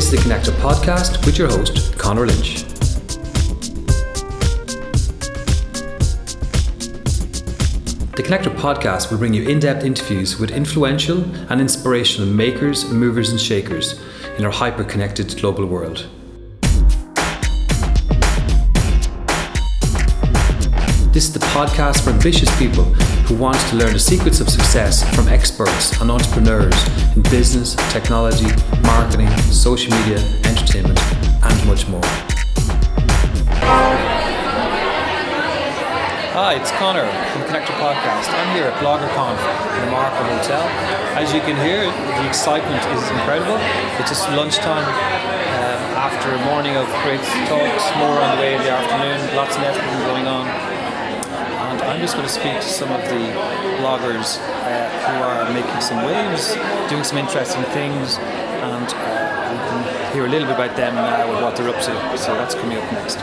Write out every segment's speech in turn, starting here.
This is the Connector podcast with your host, Conor Lynch. The Connector podcast will bring you in depth interviews with influential and inspirational makers, movers, and shakers in our hyper connected global world. This is the podcast for ambitious people who wants to learn the secrets of success from experts and entrepreneurs in business, technology, marketing, social media, entertainment, and much more. Hi, it's Conor from Connector Podcast. I'm here at BloggerConf in the Marker Hotel. As you can hear, the excitement is incredible. It's just lunchtime um, after a morning of great talks, more on the way in the afternoon, lots of networking going on. I'm just going to speak to some of the bloggers uh, who are making some waves, doing some interesting things, and uh, we can hear a little bit about them now and what they're up to. So that's coming up next.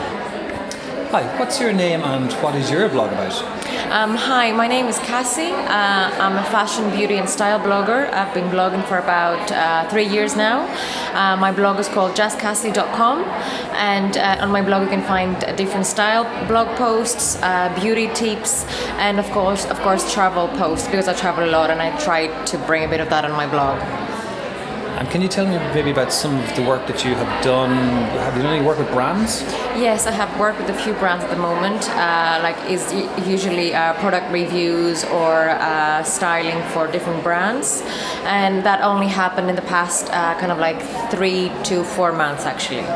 Hi, what's your name and what is your blog about? Um, hi, my name is Kassi. Uh, I'm a fashion, beauty, and style blogger. I've been blogging for about uh, three years now. Uh, my blog is called justkassi.com, and uh, on my blog you can find different style blog posts, uh, beauty tips, and of course, of course, travel posts because I travel a lot and I try to bring a bit of that on my blog. And can you tell me maybe about some of the work that you have done? Have you done any work with brands? Yes, I have worked with a few brands at the moment. Uh, like is usually uh, product reviews or uh, styling for different brands, and that only happened in the past uh, kind of like three to four months actually.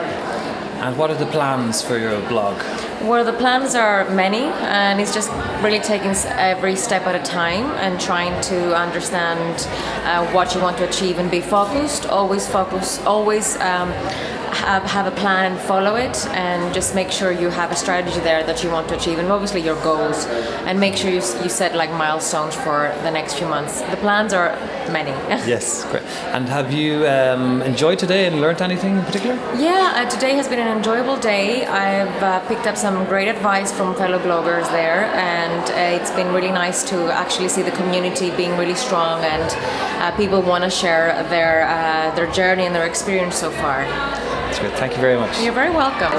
And what are the plans for your blog? Well, the plans are many, and it's just really taking every step at a time and trying to understand uh, what you want to achieve and be focused. Always focus. Always. Um, have, have a plan follow it and just make sure you have a strategy there that you want to achieve and obviously your goals and make sure you, you set like milestones for the next few months. The plans are many. Yes great. And have you um, enjoyed today and learned anything in particular? Yeah uh, today has been an enjoyable day. I've uh, picked up some great advice from fellow bloggers there and uh, it's been really nice to actually see the community being really strong and uh, people want to share their uh, their journey and their experience so far that's good. Thank you very much. You're very welcome.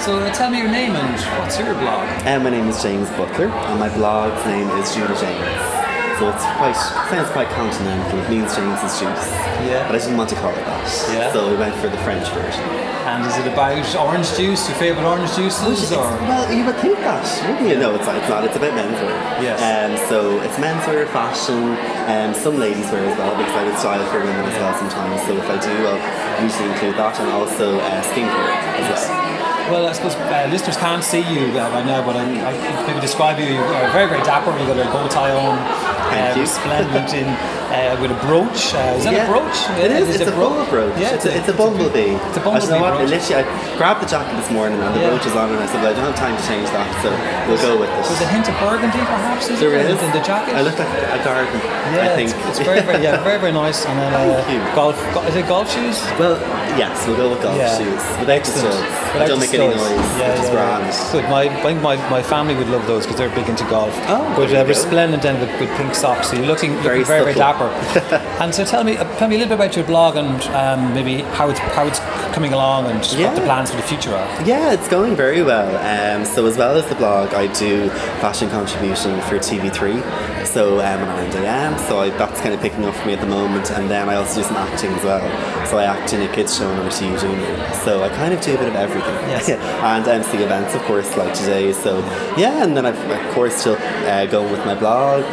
So uh, tell me your name and what's your blog? Uh, my name is James Butler and my blog's name is Jus de James. So it's quite sounds quite continental. It means James's juice. Yeah. But I didn't want to call it that. Yeah. So we went for the French version. And is it about orange juice? Your favourite orange juices? Or well, you would think that, wouldn't you? No, it's not. It's not. It's about menswear. Yes. Um, so it's menswear, fashion, um, some ladies wear as well because I would style for women as well sometimes. So if I do, I'll usually include that and also uh, skincare as well. Well, I suppose uh, listeners can't see you uh, right now, but I, I maybe describe you. You're very, very dapper. You've got a bow tie on. Thank um, you. Splendid in, uh, with a brooch. Uh, is that Yeah. a brooch? It is. Is It's it a full brooch. Yeah, it's, a, it's a bumblebee. It's a I bumblebee you know what? brooch. Literally, I grabbed the jacket this morning and the Yeah. brooch is on, and I said, well, I don't have time to change that, so we'll go with this. There's a hint of burgundy, perhaps, is There there, is. in the jacket? I look like a garden. yeah, I think It's, it's very, very, yeah, very, very nice. And then uh, golf, go, is it golf shoes? Well, yes, we'll go with golf Yeah. shoes without the Excellent. studs. I don't make any noise. Yeah, which yeah. Good. My, I think my, my family would love those because they're big into golf. Oh, but uh, resplendent then with, with pink socks. So you're looking, Very very, very, and so tell me, uh, tell me a little bit about your blog and um, maybe how it's how it's coming along and what the plans for the future are. Yeah, it's going very well. Um, so as well as the blog, I do fashion contribution for TV3. So um, Ireland I am. So I, that's kind of picking up for me at the moment. And then I also do some acting as well. So I act in a kids show on RTE Junior. So I kind of do a bit of everything. Yes. and MC events, of course, like today. So yeah, and then I've of course still uh, going with my blog,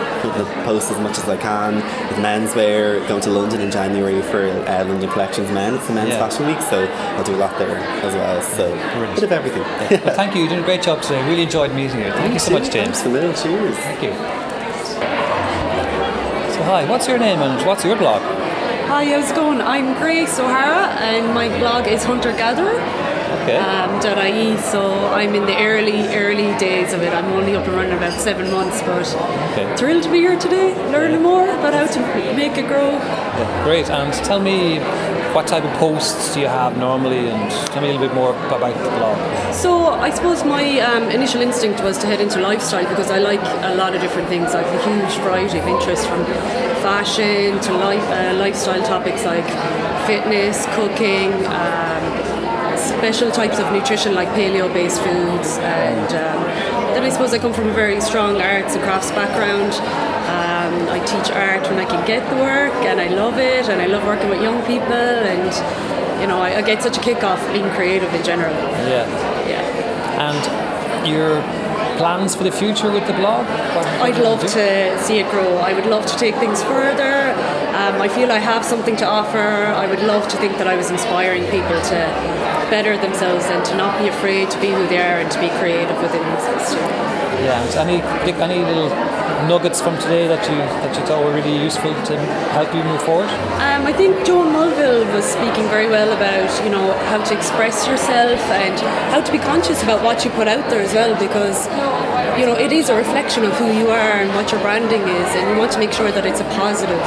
posts as much as I can menswear. Going to London in January for uh, London Collections Men. It's the men's Yeah. fashion week, so I'll do a lot there as well. So Brilliant. bit of everything. Well, thank you. You're doing a great job today. Really enjoyed meeting you. Thank you so much, James. Thanks a million. Cheers. Thank you. So hi, what's your name and what's your blog? Hi, how's it going? I'm Grace O'Hara and my blog is Hunter Gatherer. Okay. Um, .ie, so I'm in the early, early days of it. I'm only up and running about seven months, but Okay. thrilled to be here today, learning more about how to make it grow. Yeah, great. And tell me, what type of posts do you have normally, and tell me a little bit more about the blog. So I suppose my um, initial instinct was to head into lifestyle because I like a lot of different things. I have a huge variety of interests from fashion to life, uh, lifestyle topics like fitness, cooking, um, special types of nutrition like paleo-based foods, and um, then I suppose I come from a very strong arts and crafts background. Um, I teach art when I can get the work, and I love it, and I love working with young people, and you know I, I get such a kick off being creative in general. Yeah. Yeah. And your plans for the future with the blog? I'd love to see it grow. I would love to take things further. Um, I feel I have something to offer. I would love to think that I was inspiring people to better themselves and to not be afraid to be who they are and to be creative within themselves. too. Yeah. Any pick any little nuggets from today that you that you thought were really useful to help you move forward? Um, I think Joan Mulvihill was speaking very well about you know how to express yourself and how to be conscious about what you put out there as well because you know it is a reflection of who you are and what your branding is and you want to make sure that it's a positive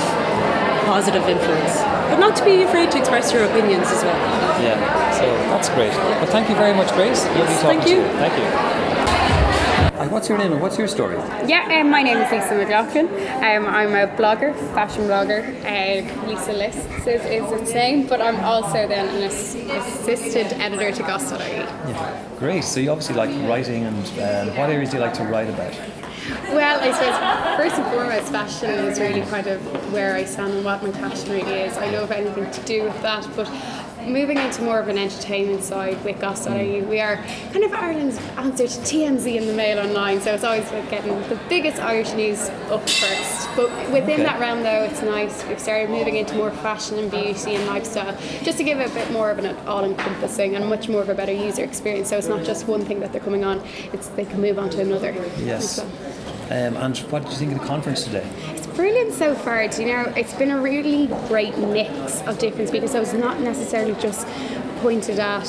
positive influence but not to be afraid to express your opinions as well. Yeah. So that's great. Well, thank you very much, Grace. Lovely talking thank to you. you. Thank you. What's your name and what's your story? Yeah, um, my name is Lisa McLoughlin. Um, I'm a blogger, fashion blogger. Uh, Lisa Lists is, is its name, but I'm also then an ass- assistant editor to Goss.ie. Yeah. Great. So you obviously like writing, and um, what areas do you like to write about? Well, I suppose first and foremost, fashion is really kind of where I stand and what my passion really is. I love anything to do with that, but moving into more of an entertainment side with Goss.ie, mm. we are kind of Ireland's answer to TMZ in the Mail online, so it's always about getting the biggest Irish news up first. But within Okay. that realm, though, it's nice. We've started moving into more fashion and beauty and lifestyle, just to give it a bit more of an all-encompassing and much more of a better user experience. So it's not just one thing that they're coming on; it's they can move on to another. Yes. well. Um, and what do you think of the conference today? It's brilliant so far. Do you know, it's been a really great mix of different speakers. So it's not necessarily just pointed at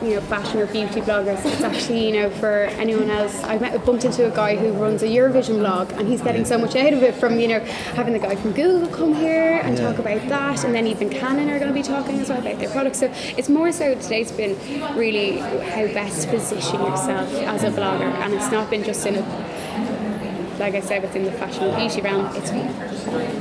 you know fashion or beauty bloggers. It's actually you know for anyone else. I met bumped into a guy who runs a Eurovision blog, and he's getting so much out of it from you know having the guy from Google come here and Yeah. talk about that, and then even Canon are going to be talking as well about their products. So it's more so today's been really how best to position yourself as a blogger, and it's not been just in a like I said, within the fashion and beauty realm, it's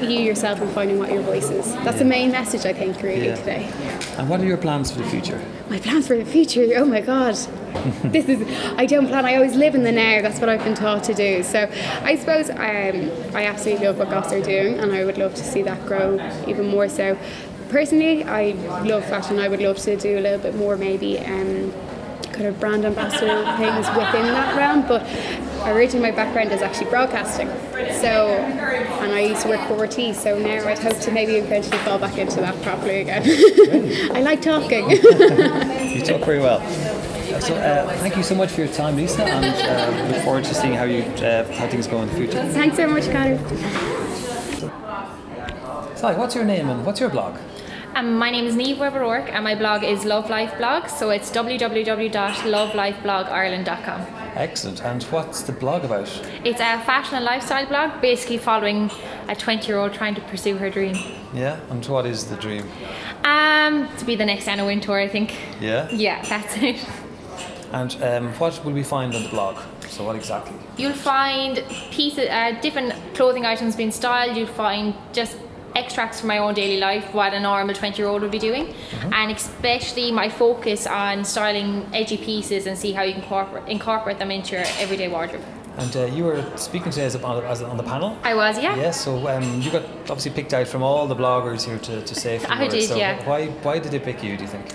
you yourself and finding what your voice is. That's the main message I think really Yeah. today. And what are your plans for the future? My plans for the future, oh my god. this is I don't plan, I always live in the now, that's what I've been taught to do. So I suppose um, I absolutely love what Goss are doing and I would love to see that grow even more so. Personally, I love fashion, I would love to do a little bit more maybe um, kind of brand ambassador things within that realm, but originally my background is actually broadcasting. So, and I used to work for RT, so now I'd hope to maybe eventually fall back into that properly again. I like talking. You talk very well. So uh, thank you so much for your time, Lisa, and uh, look forward to seeing how you uh, how things go in the future. Thanks so much, Conor. Hi, what's your name and what's your blog? Um, my name is Niamh Webb O'Rourke and my blog is Love Life Blog. So it's www.lovelifeblogIreland.com. Excellent. And what's the blog about? It's a fashion and lifestyle blog, basically following a 20 year old trying to pursue her dream. Yeah. And what is the dream? Um, to be the next Anna Wintour, I think. Yeah. Yeah, that's it. And um, what will we find on the blog? So what exactly? You'll find pieces, uh, different clothing items being styled. You'll find just extracts from my own daily life, what a normal 20 year old would be doing, and especially my focus on styling edgy pieces and see how you can incorporate, incorporate them into your everyday wardrobe. And uh, you were speaking today as, a, as on the panel. I was, yeah. Yes, so um, you got obviously picked out from all the bloggers here to, to say I words. did, so yeah. Why, why did they pick you, do you think?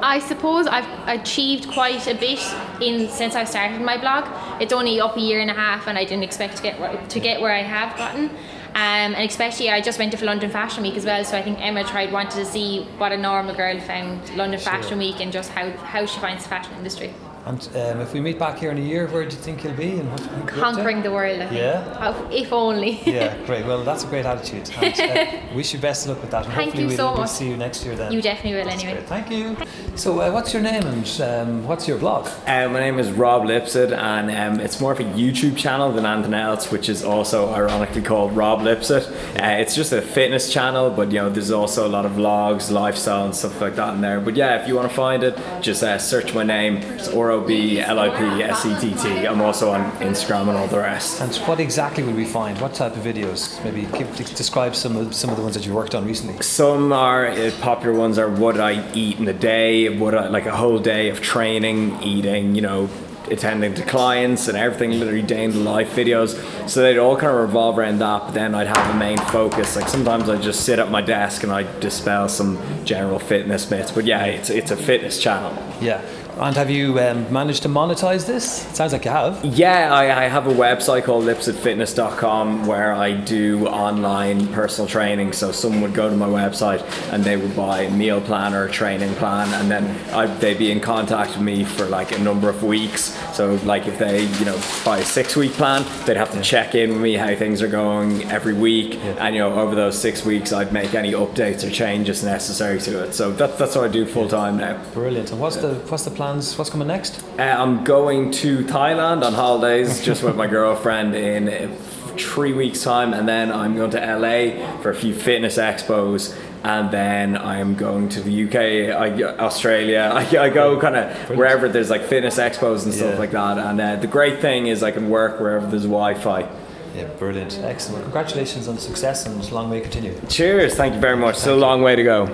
I suppose I've achieved quite a bit in since I started my blog. It's only up a year and a half, and I didn't expect to get to get where I have gotten. Um, and especially, I just went to London Fashion Week as well, so I think Emma tried wanted to see what a normal girl found London Fashion Week and just how, how she finds the fashion industry. And um, if we meet back here in a year, where do you think you'll be? And what do you think you're up to? Conquering the world, I think. Yeah. If only. Yeah, great. Well, that's a great attitude. And, uh, wish you best of luck with that. And Thank hopefully you we'll, so we'll much. see you next year then. You definitely will That's anyway. great. Thank you. So, uh, what's your name and um, what's your blog? Uh, my name is Rob Lipsett, and um, it's more of a YouTube channel than anything else, which is also ironically called Rob Lipsett. Uh, it's just a fitness channel, but you know, there's also a lot of vlogs, lifestyle, and stuff like that in there. But yeah, if you want to find it, just uh, search my name. It's R O B L I P S E T T. I'm also on Instagram and all the rest. And what exactly would we find? What type of videos? Maybe give, describe some of some of the ones that you worked on recently. Some are uh, popular ones are what I eat in a day, what I, like a whole day of training, eating, you know, attending to clients and everything, literally day in the life videos. So they'd all kind of revolve around that. But then I'd have a main focus. Like sometimes I just sit at my desk and I dispel some general fitness myths. But yeah, it's it's a fitness channel. Yeah. And have you um, managed to monetize this? It sounds like you have. Yeah, I, I have a website called lipsettfitness.com where I do online personal training. So someone would go to my website and they would buy a meal plan or a training plan, and then I, they'd be in contact with me for like a number of weeks. So like if they, you know, buy a six week plan, they'd have to check in with me how things are going every week, and you know over those six weeks I'd make any updates or changes necessary to it. So that, that's what I do full time now. Brilliant. And what's the what's the plans? What's coming next? Uh, I'm going to Thailand on holidays just with my girlfriend in three weeks' time, and then I'm going to LA for a few fitness expos. And then I'm going to the UK, I, Australia. I, I go kind of wherever there's like fitness expos and stuff Yeah. like that. And uh, the great thing is I can work wherever there's Wi-Fi. Yeah, brilliant. Excellent. Congratulations on the success and long way to continue. Cheers! Thank you very much. Still a long way to go.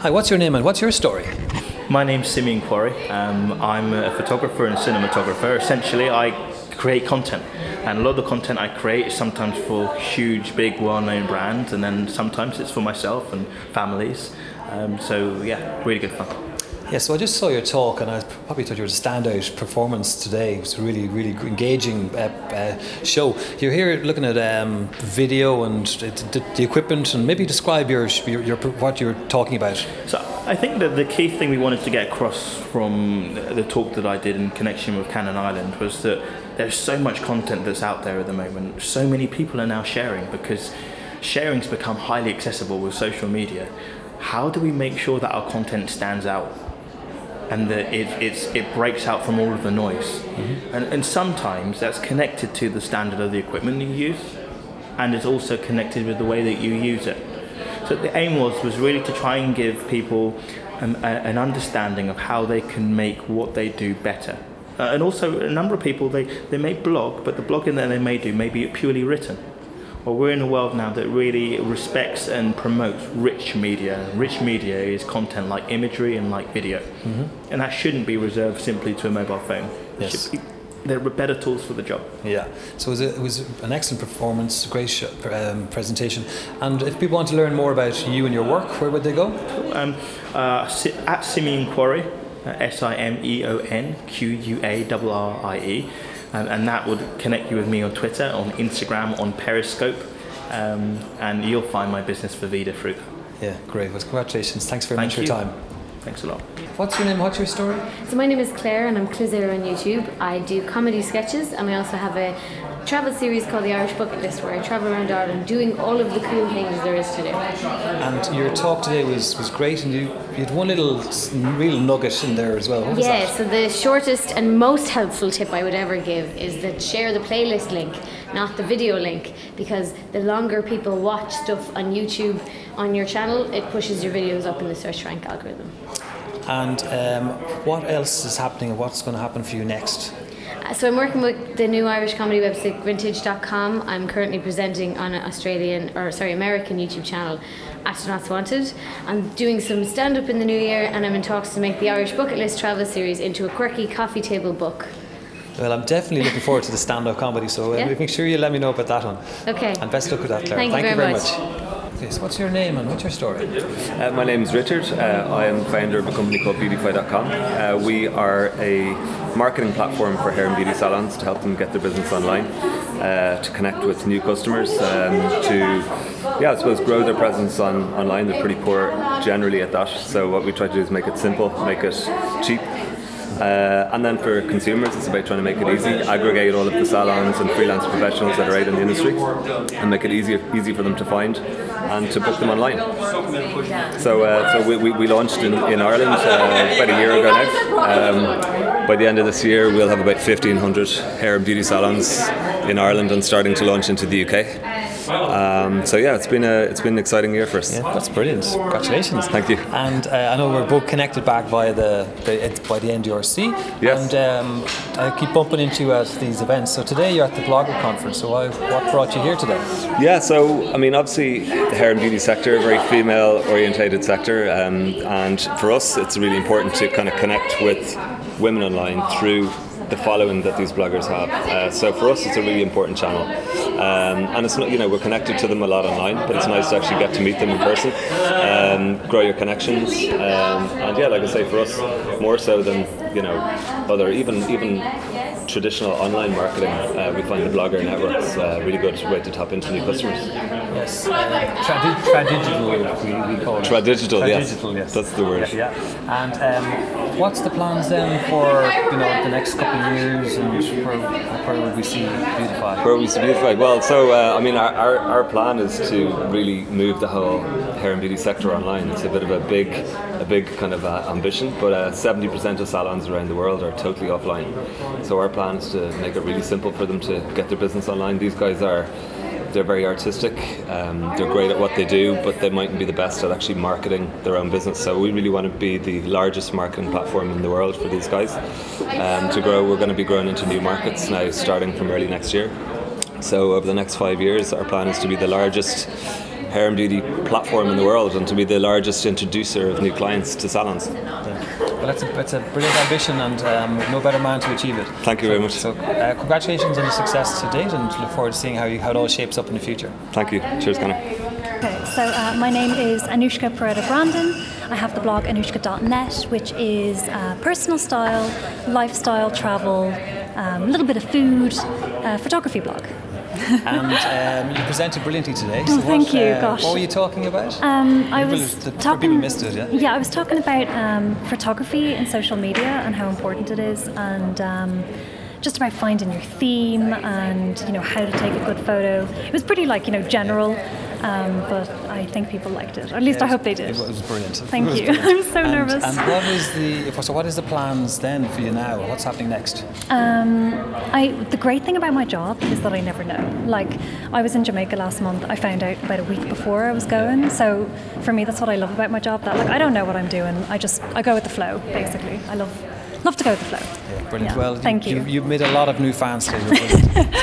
Hi, what's your name and what's your story? My name's Simeon Quarrie. Um, I'm a photographer and cinematographer. Essentially, I create content, and a lot of the content I create is sometimes for huge, big, well-known brands, and then sometimes it's for myself and families. Um, so yeah, really good fun. Yeah, so I just saw your talk, and I probably thought you were a standout performance today. It was a really, really engaging uh, uh, show. You're here looking at um, video and the, the equipment, and maybe describe your, your, your what you're talking about. So I think that the key thing we wanted to get across from the talk that I did in connection with Canon Ireland was that there's so much content that's out there at the moment. So many people are now sharing because sharing's become highly accessible with social media. How do we make sure that our content stands out and that it, it's, it breaks out from all of the noise? And, and sometimes that's connected to the standard of the equipment you use and it's also connected with the way that you use it. So the aim was was really to try and give people um, a, an understanding of how they can make what they do better. Uh, and also, a number of people they, they may blog, but the blogging that they may do may be purely written. Well, we're in a world now that really respects and promotes rich media. Rich media is content like imagery and like video, and that shouldn't be reserved simply to a mobile phone. Yes. there are better tools for the job. Yeah, so it was, a, it was an excellent performance, great um, presentation. And if people want to learn more about you and your work, where would they go? Um, uh, at Simeon Quarrie, uh, S I M E O N Q U A R R I E, um, and that would connect you with me on Twitter, on Instagram, on Periscope, um, and you'll find my business for Vida Fruit. Yeah, great. Well, congratulations. Thanks very Thank much for you. your time. Thanks a lot. What's your name? What's your story? So my name is Claire and I'm Clisare on YouTube. I do comedy sketches and I also have a travel series called the Irish Bucket List where I travel around Ireland doing all of the cool things there is to do. And your talk today was, was great, and you, you had one little real nugget in there as well. What was Yeah, so the shortest and most helpful tip I would ever give is that share the playlist link, not the video link, because the longer people watch stuff on YouTube on your channel, it pushes your videos up in the search rank algorithm. And um, what else is happening, and what's going to happen for you next? So I'm working with the new Irish comedy website Vintage.com. I'm currently presenting on an Australian or sorry American YouTube channel, Astronauts Wanted. I'm doing some stand up in the new year, and I'm in talks to make the Irish Bucket List travel series into a quirky coffee table book. Well, I'm definitely looking forward to the stand-up comedy, so uh, Yeah. make sure you let me know about that one. Okay. And best luck with that, Claire. Thank you very much. Okay, so what's your name and what's your story? Uh, my name is Richard. Uh, I am founder of a company called Beutifi.com. Uh, we are a marketing platform for hair and beauty salons to help them get their business online, uh, to connect with new customers, um, to, yeah, I suppose grow their presence on online. They're pretty poor generally at that. So what we try to do is make it simple, make it cheap, Uh, and then for consumers, it's about trying to make it easy, aggregate all of the salons and freelance professionals that are out in the industry, and make it easy easy for them to find and to book them online. So, uh, so we, we, we launched in, in Ireland uh, about a year ago now. Um, by the end of this year, we'll have about 1,500 hair and beauty salons in Ireland and starting to launch into the UK. Um, so yeah, it's been a it's been an exciting year for us. Yeah, that's brilliant. Congratulations. Thank you. And uh, I know we're both connected back via the, the by the NDRC. Yes. And um, I keep bumping into you at these events. So today you're at the Blogger Conference. So why, what brought you here today? Yeah, so I mean, obviously the hair and beauty sector, very female orientated sector, um, and for us, it's really important to kind of connect with women online through the following that these bloggers have. Uh, so for us, it's a really important channel, um, and it's not you know we're connected to them a lot online, but it's nice to actually get to meet them in person, um, grow your connections, um, and yeah, like I say, for us, more so than you know other even even traditional online marketing, uh, we find the blogger networks a really good way to tap into new customers. Yes. Uh, tradi- tradigital, we, we call it. Tradigital, yes. Tradigital, yes. That's the word. Yeah. yeah. And um, what's the plans then for you know the next couple of years, and where, where will we see Beutifi? Where we see Beutifi? Well, so uh, I mean, our, our, our plan is to really move the whole hair and beauty sector online. It's a bit of a big, a big kind of uh, ambition, but uh, 70% of salons around the world are totally offline. So our plan is to make it really simple for them to get their business online. These guys are they're very artistic. Um, they're great at what they do, but they mightn't be the best at actually marketing their own business. So we really want to be the largest marketing platform in the world for these guys. Um, to grow, we're going to be growing into new markets now, starting from early next year. So over the next five years, our plan is to be the largest hair and beauty platform in the world and to be the largest introducer of new clients to salons. Well, that's a, that's a brilliant ambition, and um, no better man to achieve it. Thank you very much. So, uh, congratulations on the success to date, and look forward to seeing how, you, how it all shapes up in the future. Thank you. Cheers, Conor. Okay, so uh, my name is Anouska Proetta Brandon. I have the blog anouska.net, which is uh, personal style, lifestyle, travel, um, a little bit of food, uh, photography blog. And um, you presented brilliantly today. So Oh, thank what, you, uh, gosh. What were you talking about? Um, I was the- talking. missed it, yeah? Yeah, I was talking about um, photography and social media and how important it is, and um, just about finding your theme and you know how to take a good photo. It was pretty like you know general, um, but I think people liked it. Or at least I hope they did. It was brilliant. Thank was you. brilliant. I'm so and, nervous. And what is the so what is the plans then for you now? What's happening next? Um, I the great thing about my job is that I never know. Like I was in Jamaica last month. I found out about a week before I was going. So for me, that's what I love about my job. That like I don't know what I'm doing. I just I go with the flow. Basically, I love love to go with the flow. Yeah, brilliant. Yeah, Well, thank you. You've, you've made a lot of new fans today. So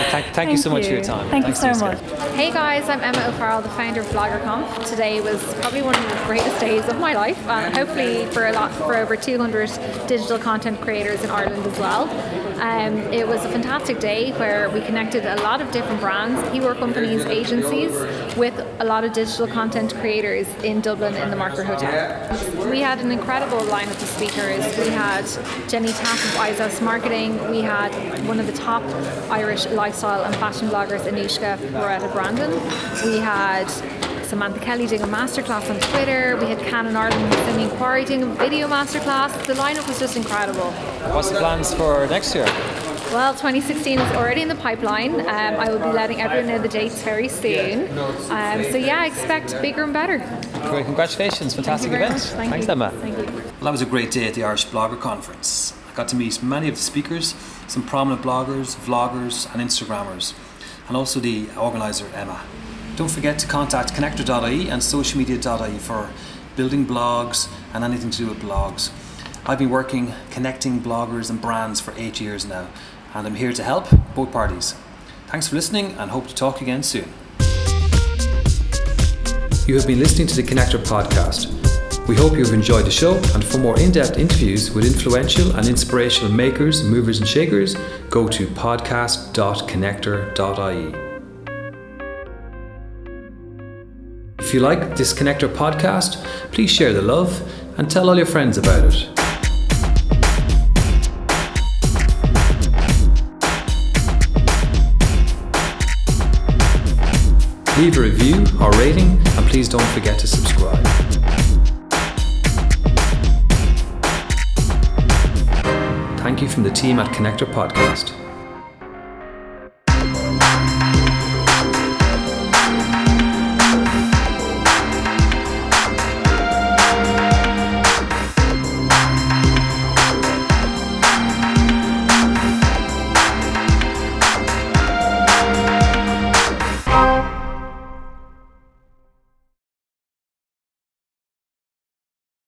thank, thank, you so much for your time. Thank Thanks, you so much. Hey guys, I'm Emma O'Farrell, the founder of BloggerConf. Today was probably one of the greatest days of my life, and hopefully for a lot for over 200 digital content creators in Ireland as well. Um, it was a fantastic day where we connected a lot of different brands, PR companies, agencies, with a lot of digital content creators in Dublin in the Marker Hotel. We had an incredible lineup of speakers. We had Jenny Taff of ISOS Marketing. We had one of the top Irish lifestyle and fashion bloggers, Anouska Proetta Brandon. We had Samantha Kelly doing a masterclass on Twitter. We had Canon Ireland Simeon Quarrie doing a video masterclass. The lineup was just incredible. What's the plans for next year? Well, 2016 is already in the pipeline. Um, I will be letting everyone know the dates very soon. Um, so yeah, expect bigger and better. Great, congratulations, fantastic very event. much. Thank Thanks, you. Emma. Thank you. Well, that was a great day at the Irish Blogger Conference. I got to meet many of the speakers, some prominent bloggers, vloggers, and Instagrammers, and also the organizer, Emma. Don't forget to contact connector.ie and socialmedia.ie for building blogs and anything to do with blogs. I've been working connecting bloggers and brands for eight years now, and I'm here to help both parties. Thanks for listening and hope to talk again soon. You have been listening to the Connector podcast. We hope you have enjoyed the show, and for more in depth interviews with influential and inspirational makers, movers, and shakers, go to podcast.connector.ie. If you like this Connector podcast, please share the love and tell all your friends about it. Leave a review or rating, and please don't forget to subscribe. thank you from the team at Connector Podcast.